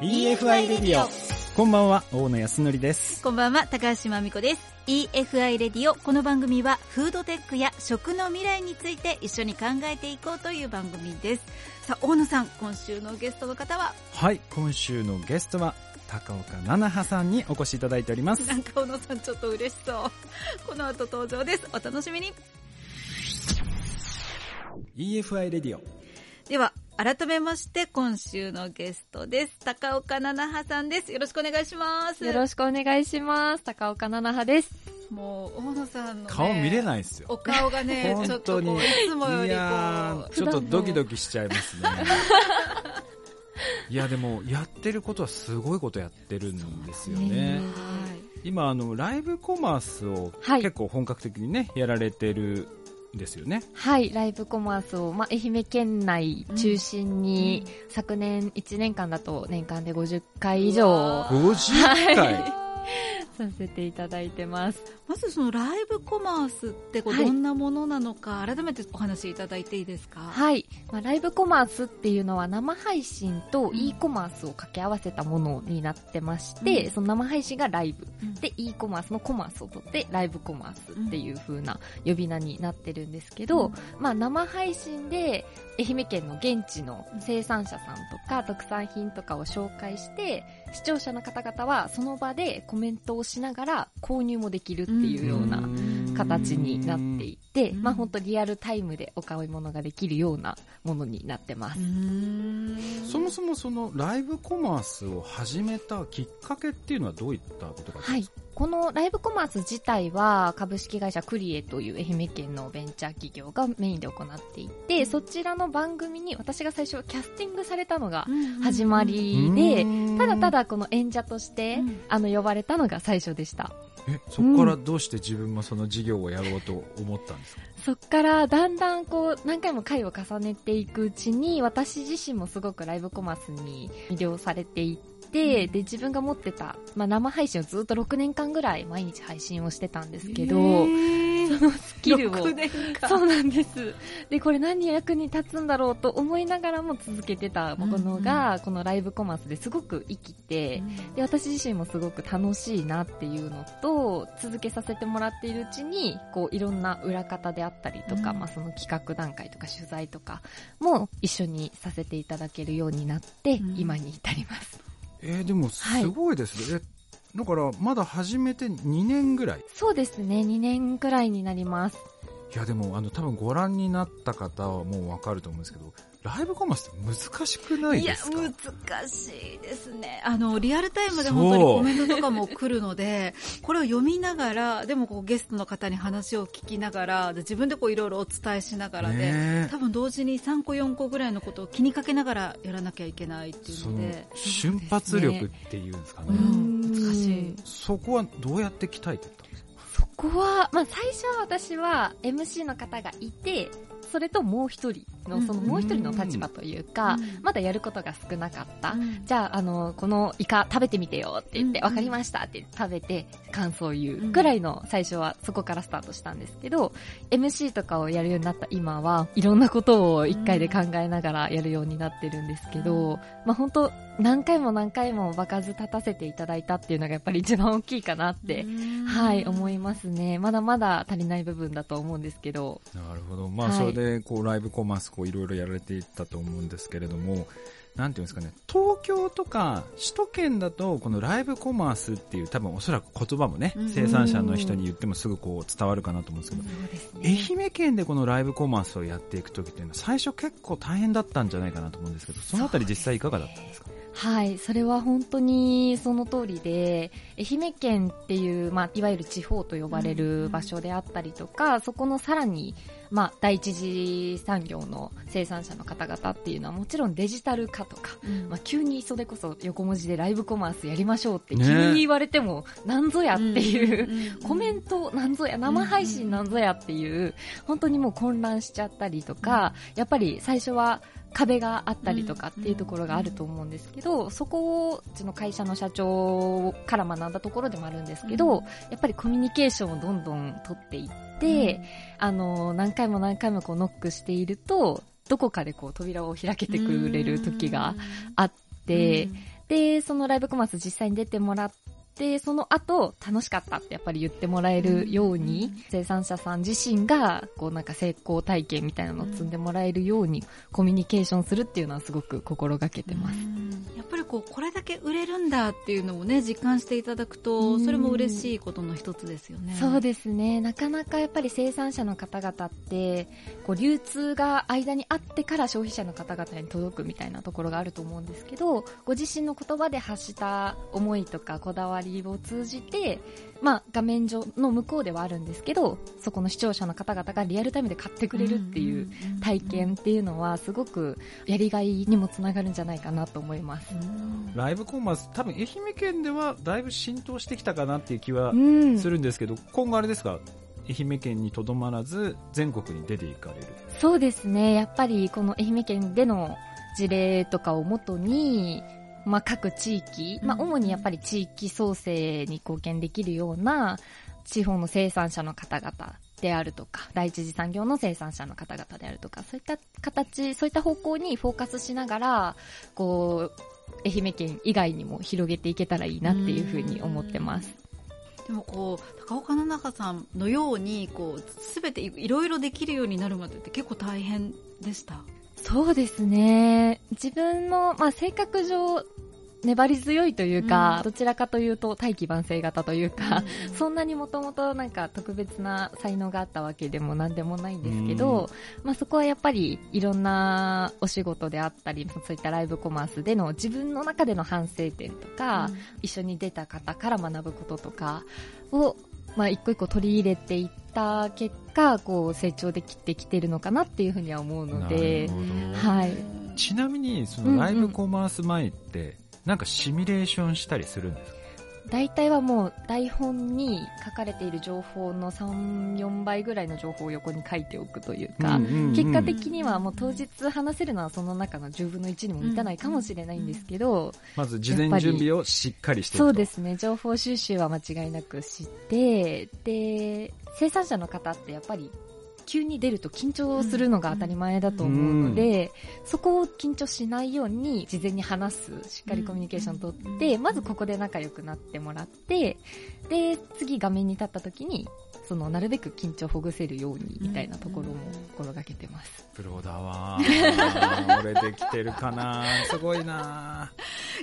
EFI レディオこんばんは大野康則です。こんばんは高橋真美子です。EFI レディオこの番組はフードテックや食の未来について一緒に考えていこうという番組です。さあ大野さん今週のゲストの方は？はい今週のゲストは高岡菜々葉さんにお越しいただいております。なんか大野さんちょっと嬉しそう。この後登場です。お楽しみに。EFI レディオでは改めまして今週のゲストです。高岡菜々葉さんです。よろしくお願いします。よろしくお願いします。高岡菜々葉です。もう大野さんの、ね、顔見れないですよ。お顔がねちょっとこういつもよりこうちょっとドキドキしちゃいますね。いやでもやってることはすごいことやってるんですよね。今あのライブコマースを結構本格的にね、やられてるですよね。はい、ライブコマースを、まあ、愛媛県内中心に、うん、昨年1年間だと年間で50回以上。50回、はいさせていただいてます。まずそのライブコマースってこうどんなものなのか、改めてお話しいただいていいですか？はい、まあ、ライブコマースっていうのは生配信と e コマースを掛け合わせたものになってまして、うん、その生配信がライブ、うん、で e コマースのコマースを取ってライブコマースっていう風な呼び名になってるんですけど、うん、まあ生配信で愛媛県の現地の生産者さんとか特産品とかを紹介して視聴者の方々はその場でコメントをしながら購入もできるっていうような形になっていて、まあ本当リアルタイムでお買い物ができるようなものになってます。そもそもそのライブコマースを始めたきっかけっていうのはどういったことか？はい。このライブコマース自体は株式会社クリエという愛媛県のベンチャー企業がメインで行っていて、そちらの番組に私が最初キャスティングされたのが始まりで、ただただこの演者として、あの呼ばれたのが最初でした。えそこからどうして自分もその事業をやろうと思ったんですか、そこからだんだんこう何回も回を重ねていくうちに私自身もすごくライブコマースに魅了されていてて、で、自分が持ってた、まあ、生配信をずっと6年間ぐらい毎日配信をしてたんですけど、そのスキルを。そうなんです。で、これ何役に立つんだろうと思いながらも続けてたものが、うんうん、このライブコマースですごく生きて、うん、で、私自身もすごく楽しいなっていうのと、続けさせてもらっているうちに、こう、いろんな裏方であったりとか、うん、まあ、その企画段階とか取材とかも一緒にさせていただけるようになって、うん、今に至ります。えー、でもすごいですね、はい、だからまだ始めて2年ぐらい？そうですね。2年くらいになります。いやでもあの多分ご覧になった方はもうわかると思うんですけどライブコマースって難しくないですか？いや、難しいですね。あの、リアルタイムで本当にコメントとかも来るので、これを読みながら、でもこうゲストの方に話を聞きながら、自分でこういろいろお伝えしながらで、多分同時に3個4個ぐらいのことを気にかけながらやらなきゃいけないっていうので。瞬発力っていうんですかね。うん、難しい。そこはどうやって鍛えてたここは、まあ、最初は私は MC の方がいて、それともう一人の、そのもう一人の立場というか、まだやることが少なかった。じゃあ、あの、このイカ食べてみてよって言って、わかりましたって食べて感想を言うぐらいの最初はそこからスタートしたんですけど、MC とかをやるようになった今は、いろんなことを一回で考えながらやるようになってるんですけど、まあ本当何回も何回も場数立たせていただいたっていうのがやっぱり一番大きいかなって、はい、思いますね。まだまだ足りない部分だと思うんですけど。なるほど。まあ、それで、こう、ライブコマース、こう、いろいろやられていったと思うんですけれども、なんていうんですかね、東京とか首都圏だと、このライブコマースっていう多分おそらく言葉もね、生産者の人に言ってもすぐこう伝わるかなと思うんですけど、ね、愛媛県でこのライブコマースをやっていくときっていうのは最初結構大変だったんじゃないかなと思うんですけど、そのあたり実際いかがだったんですか？はい、それは本当にその通りで、愛媛県っていう、まあ、いわゆる地方と呼ばれる場所であったりとか、うん、そこのさらに、まあ、第一次産業の生産者の方々っていうのはもちろんデジタル化とか、うん、まあ、急にそれこそ横文字でライブコマースやりましょうって急に言われても、なんぞやっていう、ね、コメントなんぞや、生配信なんぞやっていう、本当にもう混乱しちゃったりとか、やっぱり最初は壁があったりとかっていうところがあると思うんですけど、そこをうちの会社の社長から学んだところでもあるんですけど、やっぱりコミュニケーションをどんどん取っていって、あの、何回も何回もこうノックしていると、どこかでこう扉を開けてくれる時があって、で、そのライブコマース実際に出てもらって、その後、楽しかったってやっぱり言ってもらえるように、生産者さん自身が、こうなんか成功体験みたいなのを積んでもらえるように、コミュニケーションするっていうのはすごく心がけてます。やっぱりこう、これだけ売れるんだっていうのをね、実感していただくと、それも嬉しいことの一つですよね。そうですね。なかなかやっぱり生産者の方々って、こう流通が間にあってから消費者の方々に届くみたいなところがあると思うんですけど、ご自身の言葉で発した思いとかこだわりを通じて、まあ、画面上の向こうではあるんですけど、そこの視聴者の方々がリアルタイムで買ってくれるっていう体験っていうのは、すごくやりがいにもつながるんじゃないかなと思います。ライブコマース、多分愛媛県ではだいぶ浸透してきたかなっていう気はするんですけど、今後あれですか？愛媛県にとどまらず全国に出ていかれる。そうですね。やっぱりこの愛媛県での事例とかをもとにまあ、各地域、まあ、主にやっぱり地域創生に貢献できるような地方の生産者の方々であるとか、第一次産業の生産者の方々であるとか、そういった形、そういった方向にフォーカスしながら、こう、愛媛県以外にも広げていけたらいいなっていうふうに思ってます。でもこう、高岡菜々さんのように、こう、すべていろいろできるようになるまでって結構大変でしたそうですね。自分の、まあ、性格上、粘り強いというか、うん、どちらかというと大器晩成型というか、うん、そんなにもともとなんか特別な才能があったわけでもなんでもないんですけど、うん、まあそこはやっぱりいろんなお仕事であったり、そういったライブコマースでの自分の中での反省点とか、一緒に出た方から学ぶこととかをまあ、一個一個取り入れていった結果、こう、成長できてきてるのかなっていうふうには思うので、はい。ちなみに、そのライブコマース前って、なんかシミュレーションしたりするんですか？大体はもう台本に書かれている情報の3、4倍ぐらいの情報を横に書いておくというか、うんうんうん、結果的にはもう当日話せるのはその中の10分の1にも満たないかもしれないんですけど、まず事前準備をしっかりしてそうですね、情報収集は間違いなくして、で、生産者の方ってやっぱり急に出ると緊張するのが当たり前だと思うので、そこを緊張しないように事前に話す、しっかりコミュニケーション取って、まずここで仲良くなってもらって、で、次画面に立った時に、その、なるべく緊張をほぐせるように、みたいなところも心がけてます。プロだわ俺で きてるかなすごいな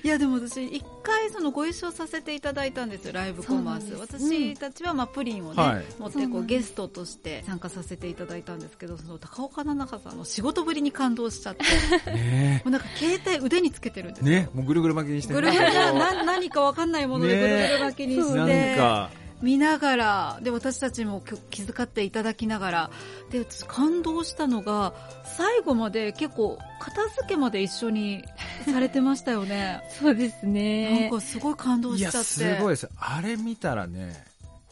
いや、でも私、一回そのご一緒させていただいたんですよ、ライブコマース。私たちは、まあ、プリンをね、はい、持ってこうゲストとして参加させていただいたんですけど、その高岡菜々さんの仕事ぶりに感動しちゃって、ね、もうなんか携帯腕につけてるんですよ。ね、もうぐるぐる巻きにしてぐるぐるな何かわかんないものでぐるぐる巻きにして、ね、なんか見ながら、で、私たちも気遣っていただきながら、で、私感動したのが、最後まで結構、片付けまで一緒にされてましたよね。そうですね。なんかすごい感動しちゃって。すごいです。あれ見たらね、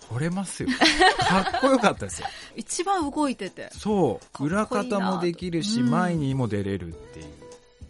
惚れますよ。かっこよかったですよ。一番動いてて。そう。裏方もできるし、うん、前にも出れるっていう。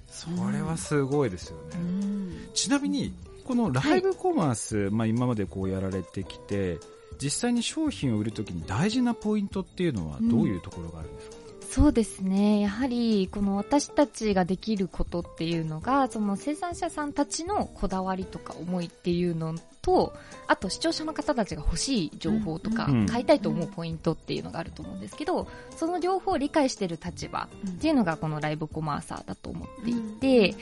それはすごいですよね。うん、ちなみに、このライブコマース、はい、まあ今までこうやられてきて、実際に商品を売るときに大事なポイントっていうのはどういうところがあるんですか、うん、そうですね。やはり、この私たちができることっていうのが、その生産者さんたちのこだわりとか思いっていうのと、あと視聴者の方たちが欲しい情報とか、買いたいと思うポイントっていうのがあると思うんですけど、その両方を理解している立場っていうのがこのライブコマーサーだと思っていて、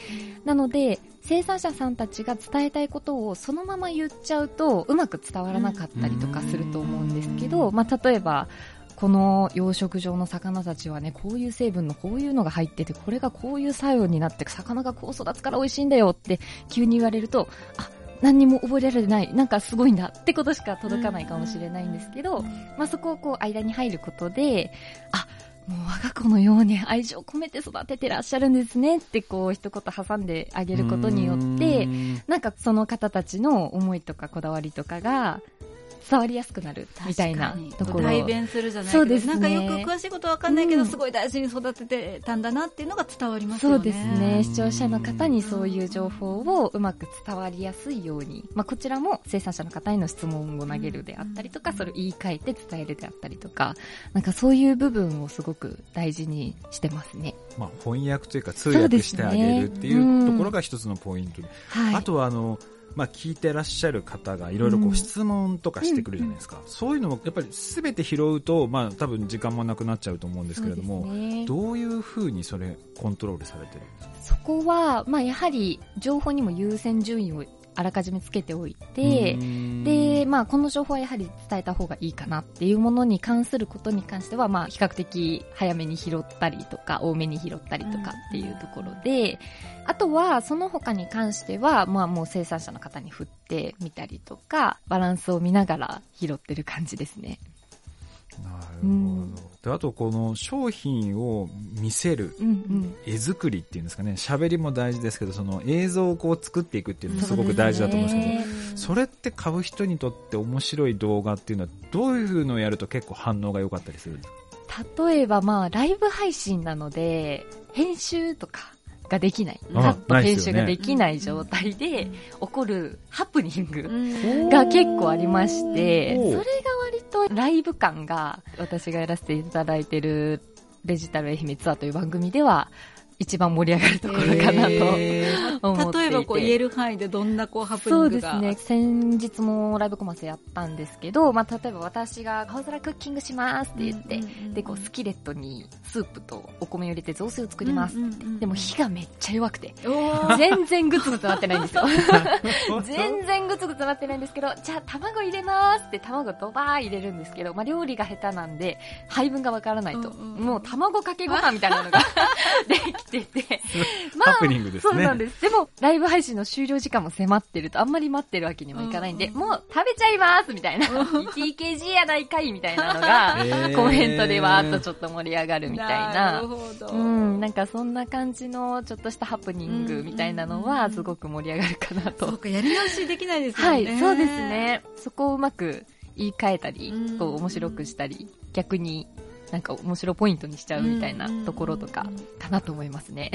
なので、生産者さんたちが伝えたいことをそのまま言っちゃうと、うまく伝わらなかったりとかすると思うんですけど、まあ、例えば、この養殖場の魚たちはね、こういう成分のこういうのが入ってて、これがこういう作用になって、魚がこう育つから美味しいんだよって急に言われると、あ、何にも覚えられない、なんかすごいんだってことしか届かないかもしれないんですけど、まあそこをこう間に入ることで、あ、もう我が子のように愛情を込めて育ててらっしゃるんですねってこう一言挟んであげることによって、なんかその方たちの思いとかこだわりとかが伝わりやすくなるみたいなところ。代弁するじゃないけど、ね、なんかよく詳しいことわかんないけど、うん、すごい大事に育ててたんだなっていうのが伝わりますよね。そうですね。視聴者の方にそういう情報をうまく伝わりやすいように、まあ、こちらも生産者の方への質問を投げるであったりとか、それを言い換えて伝えるであったりとか、なんかそういう部分をすごく大事にしてますね。まあ、翻訳というか通訳してあげるっていうところが一つのポイントで、はい、あとはあの、まあ、聞いてらっしゃる方がいろいろこう質問とかしてくるじゃないですか、うん。うん、そういうのもやっぱりすべて拾うと、まあ、多分時間もなくなっちゃうと思うんですけれども、ね、どういうふうにそれコントロールされてるんですか？そこは、まあ、やはり情報にも優先順位をあらかじめつけておいて、で、まあ、この情報はやはり伝えた方がいいかなっていうものに関することに関しては、まあ、比較的早めに拾ったりとか、多めに拾ったりとかっていうところで、あとは、その他に関しては、まあ、もう生産者の方に振ってみたりとか、バランスを見ながら拾ってる感じですね。なるほど。あとこの商品を見せる絵作りっていうんですかね。喋りも大事ですけどその映像をこう作っていくっていうのもすごく大事だと思うんですけどそれって買う人にとって面白い動画っていうのはどういうのをやると結構反応が良かったりするんですか？例えばまあライブ配信なので編集とかができない。カット編集ができない状態で起こるハプニングが結構ありまして、それが割とライブ感が私がやらせていただいてるデジタル愛媛ツアーという番組では一番盛り上がるところかなとえー、例えばこう言える範囲でどんなこうハプニングが。そうですね。先日もライブコマースやったんですけど、まあ、例えば私が青空クッキングしますって言って、うんうんうん、でこうスキレットにスープとお米を入れて雑炊を作ります、うんうんうん、でも火がめっちゃ弱くて全然グツグツなってないんですよ。全然グツグツなってないんですけどじゃあ卵入れますって卵ドバー入れるんですけど、まあ、料理が下手なんで配分がわからないと、うんうん、もう卵かけご飯みたいなのができてて、まあ、ハプニングですね。そうなんです。でも、ライブ配信の終了時間も迫ってると、あんまり待ってるわけにもいかないんで、うん、もう食べちゃいますみたいな、TKG やないかいみたいなのが、コメントでわーっとちょっと盛り上がるみたいな。なるほど。うん、なんかそんな感じのちょっとしたハプニングみたいなのは、すごく盛り上がるかなと。そうか、やり直しできないですよね。はい、そうですね。そこをうまく言い換えたり、こう面白くしたり、逆になんか面白ポイントにしちゃうみたいなところとかかなと思いますね。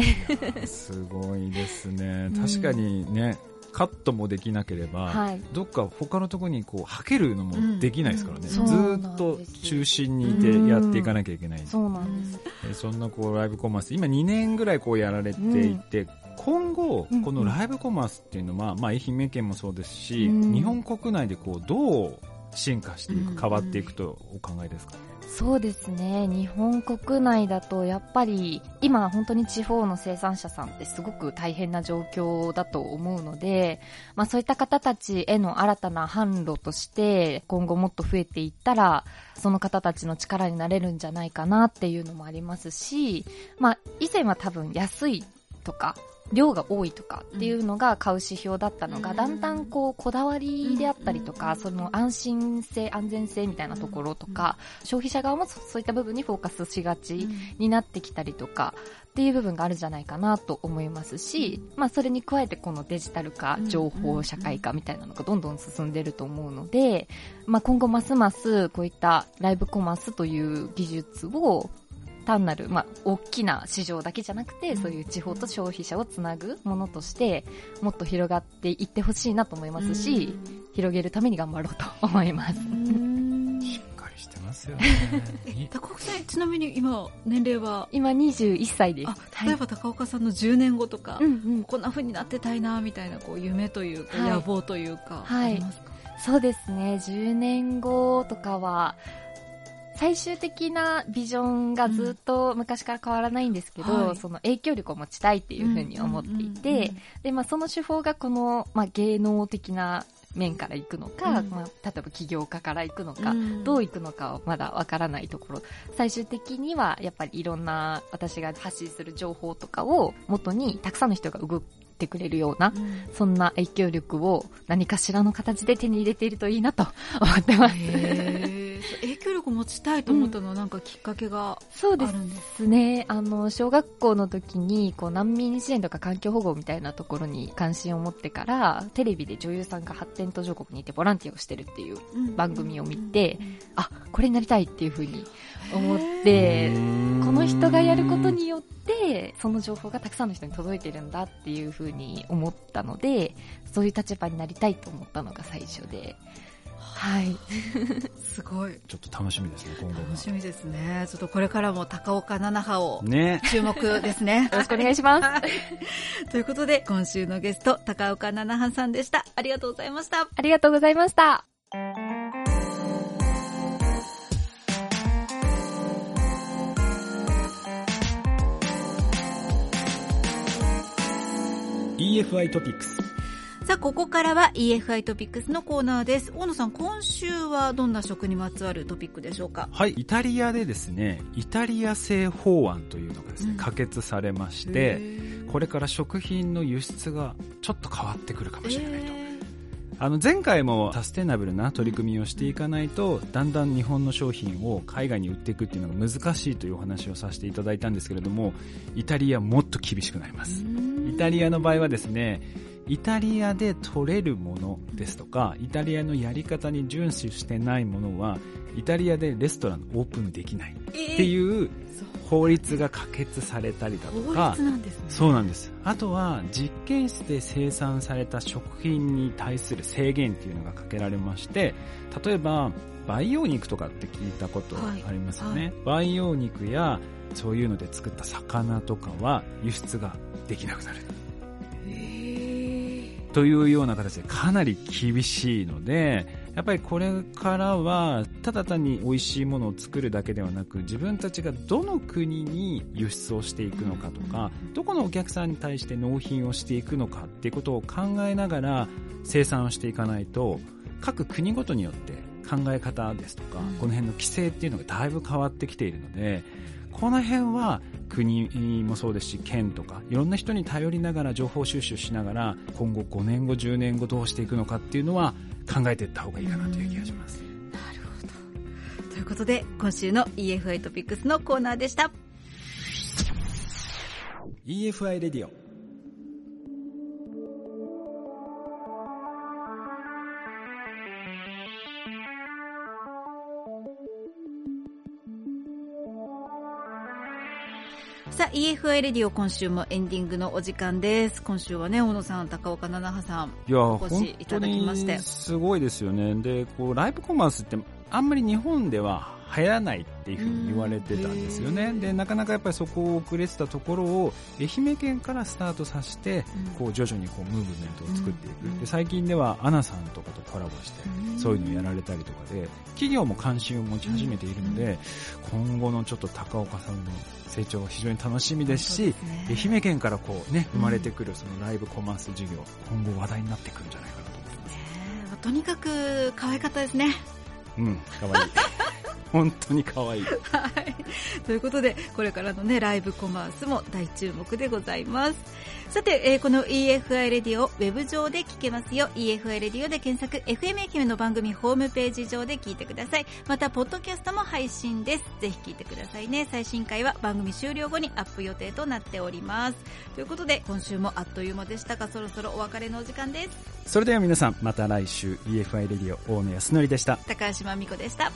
すごいですね。確かにね、カットもできなければ、はい、どっか他のところにこうはけるのもできないですからね、うん、ずっと中心にいてやっていかなきゃいけない、うん、そうなんです。えそんなこうライブコマース。今2年ぐらいこうやられていて、うん、今後このライブコマースっていうのは、まあ、愛媛県もそうですし、日本国内でこうどう進化していく、変わっていくとお考えですか、そうですね。日本国内だとやっぱり今本当に地方の生産者さんってすごく大変な状況だと思うので、まあそういった方たちへの新たな販路として今後もっと増えていったらその方たちの力になれるんじゃないかなっていうのもありますし、まあ以前は多分安いとか量が多いとかっていうのが買う指標だったのが、だんだんこうこだわりであったりとか、その安心性、安全性みたいなところとか、消費者側もそういった部分にフォーカスしがちになってきたりとか、っていう部分があるんじゃないかなと思いますし、まあそれに加えてこのデジタル化、情報社会化みたいなのがどんどん進んでると思うので、まあ今後ますますこういったライブコマースという技術を単なる、まあ、大きな市場だけじゃなくて、そういう地方と消費者をつなぐものとして、もっと広がっていってほしいなと思いますし、広げるために頑張ろうと思います。しっかりしてますよね。高岡さん、ちなみに今、年齢は？今21歳です。例えば高岡さんの10年後とか、はい、こんな風になってたいな、みたいな、こう、夢というか、野望というか、はい、そうですね、10年後とかは、最終的なビジョンがずっと昔から変わらないんですけど、うんはい、その影響力を持ちたいっていうふうに思っていて、で、まあその手法がこの、まあ芸能的な面から行くのか、うん、まあ、例えば起業家から行くのか、うん、どう行くのかはまだわからないところ、最終的にはやっぱりいろんな私が発信する情報とかを元にたくさんの人が動ってくれるような、うん、そんな影響力を何かしらの形で手に入れているといいなと思ってます。力を持ちたいと思ったのはなんかきっかけがそうであるんですすね。あの、小学校の時に、こう、難民支援とか環境保護みたいなところに関心を持ってから、テレビで女優さんが発展途上国にいてボランティアをしてるっていう番組を見て、あ、これになりたいっていうふうに思って、この人がやることによって、その情報がたくさんの人に届いてるんだっていうふうに思ったので、そういう立場になりたいと思ったのが最初で、はい。すごいちょっと楽しみですね、今後が楽しみですねちょっとこれからも高岡七波をね。注目ですね よろしくお願いします。は いということで今週のゲスト高岡七波さんでしたありがとうございましたありがとうございました。EFI トピックス。さあここからは EFI トピックスのコーナーです。大野さん今週はどんな食にまつわるトピックでしょうか？はい、イタリアでですね、イタリア製法案というのがですね、うん。可決されましへて、ー。これから食品の輸出がちょっと変わってくるかもしれないと。えあの前回もサステナブルな取り組みをしていかないとだんだん日本の商品を海外に売っていくっていうのが難しいというお話をさせていただいたんですけれどもイタリアもっと厳しくなります。ーイタリアの場合はですねイタリアで取れるものですとかイタリアのやり方に遵守してないものはイタリアでレストランオープンできないってういう。法律が可決されたりだと法かそうなんです。あとは実験室で生産された食品に対する制限っていうのがかけられまして、例えば培養肉とかって聞いたことはい。ありますよね。培養肉やそういうので作った魚とかは輸出ができなくなる。へというような形でかなり厳しいので、やっぱりこれからはただ単に美味しいものを作るだけではなく自分たちがどの国に輸出をしていくのかとかどこのお客さんに対して納品をしていくのかっていうことを考えながら生産をしていかないと各国ごとによって考え方ですとかこの辺の規制っていうのがだいぶ変わってきているのでこの辺は国もそうですし県とかいろんな人に頼りながら情報収集しながら今後5年後10年後どうしていくのかっていうのは考えていった方がいいかなという気がします。なるほど。ということで今週の EFI トピックスのコーナーでした。EFI レディオ EFI レディオ今週もエンディングのお時間です。今週はね小野さん高岡七波さんいやお越しいただきまして。にすごいですよね。でこうライブコマースってあんまり日本では流行らないっていうふうに言われてたんですよね。うん。でなかなかやっぱりそこを遅れてたところを愛媛県からスタートさせてうん。こう徐々にこうムーブメントを作っていく、うん。で最近ではアナさんとかとコラボしてうん。そういうのをやられたりとかで企業も関心を持ち始めているので、今後のちょっと高岡さんの成長が非常に楽しみですしすね。愛媛県からこうねうん。生まれてくるそのライブコマース事業、今後話題になってくるんじゃないかなと思ってます。ねとにかく可愛かったですね。うん、可愛い本当に可愛いはい。ということで、これからのね、ライブコマースも大注目でございます。さて、えーこの EFI レディオ、ウェブ上で聞けますよ。EFI レディオで検索、FM 愛媛の番組ホームページ上で聞いてください。また、ポッドキャストも配信です。ぜひ聞いてくださいね。最新回は番組終了後にアップ予定となっております。ということで、今週もあっという間でしたが、そろそろお別れのお時間です。それでは皆さんまた来週 EFI レディオ大野康則でした高橋真美子でした。